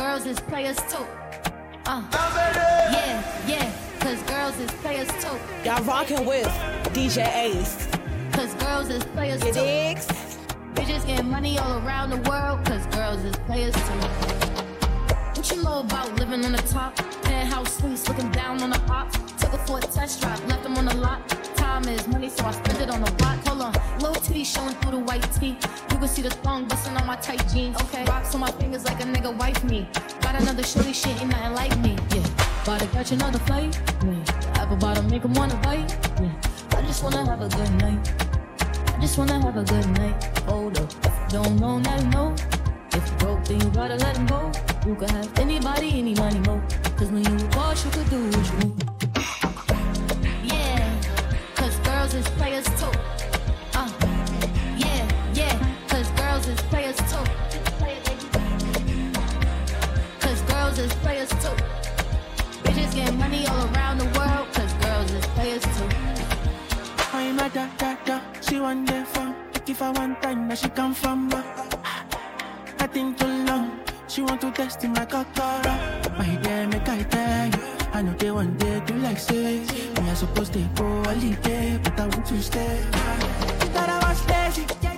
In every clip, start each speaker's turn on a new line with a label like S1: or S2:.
S1: girls is players too. Uh, yeah, yeah, cause girls is players too.
S2: Y'all rockin' with DJ Ace.
S1: Cause girls is players
S2: You
S1: too.
S2: digs?
S1: Bitches getting money all around the world, cause girls is players too. What you know about living on the top? Penthouse suites, looking down on the ops. Took her for a test drive, left them on the lot. Time is money, so I spend it on the showing through the white tee. You can see the thong busting on my tight jeans. Okay, rocks on my fingers like a nigga wife me. Got another shorty, shit ain't nothing like me. Yeah, about to catch another flight. Yeah, apple bottom make 'em wanna bite. Yeah, I just wanna have a good night. I just wanna have a good night. Hold up, don't know, now you know. If you broke, then you gotta let him go. You can have anybody, any money, mo. Cause when you boss, you could do what you want. Is players too. Bitches get money all around the world, cause girls is players too.
S3: I'm a da da da. She want the fun. If I one time, now she come from. Uh, I think too long. She want to test in my cocktail. My dear, make I tell you. I know they one day do like say. Me I supposed to go holiday, but I want to stay. She thought I was lazy.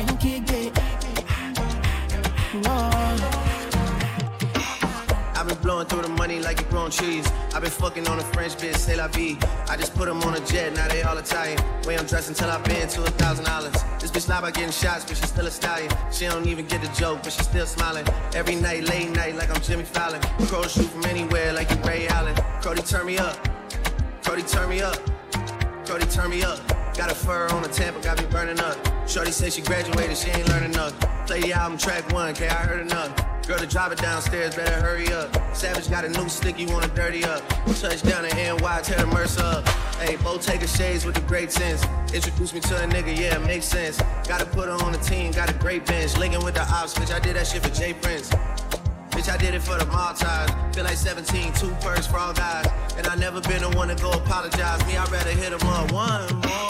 S3: A.
S4: I've been blowing through the money like it growing trees. I've been fucking on a French bitch, say la vie. I just put them on a jet, now they all Italian. Way I'm dressed until I've been to a thousand dollars. This bitch lie by getting shots, but she's still a stallion. She don't even get the joke, but she's still smiling. Every night, late night, like I'm Jimmy Fallon. Crow shoot from anywhere, like you Ray Allen. Cody, turn me up. Cody, turn me up. Cody, turn me up. Got a fur on the Tampa, got me burning up. Shorty said she graduated, she ain't learning enough. Play the album track one, K, I heard enough. Girl, to drive it downstairs, better hurry up. Savage got a new stick, you wanna dirty up. Touchdown in NY, tear the Mercer up. Hey, Bo take a shades with the great sense. Introduce me to a nigga, yeah, it makes sense. Gotta put her on the team, got a great bench. Linking with the ops, bitch, I did that shit for J Prince. Bitch, I did it for the Maltese. Feel like 17, two purse for all guys. And I never been the one to go apologize. Me, I'd rather hit 'em up one more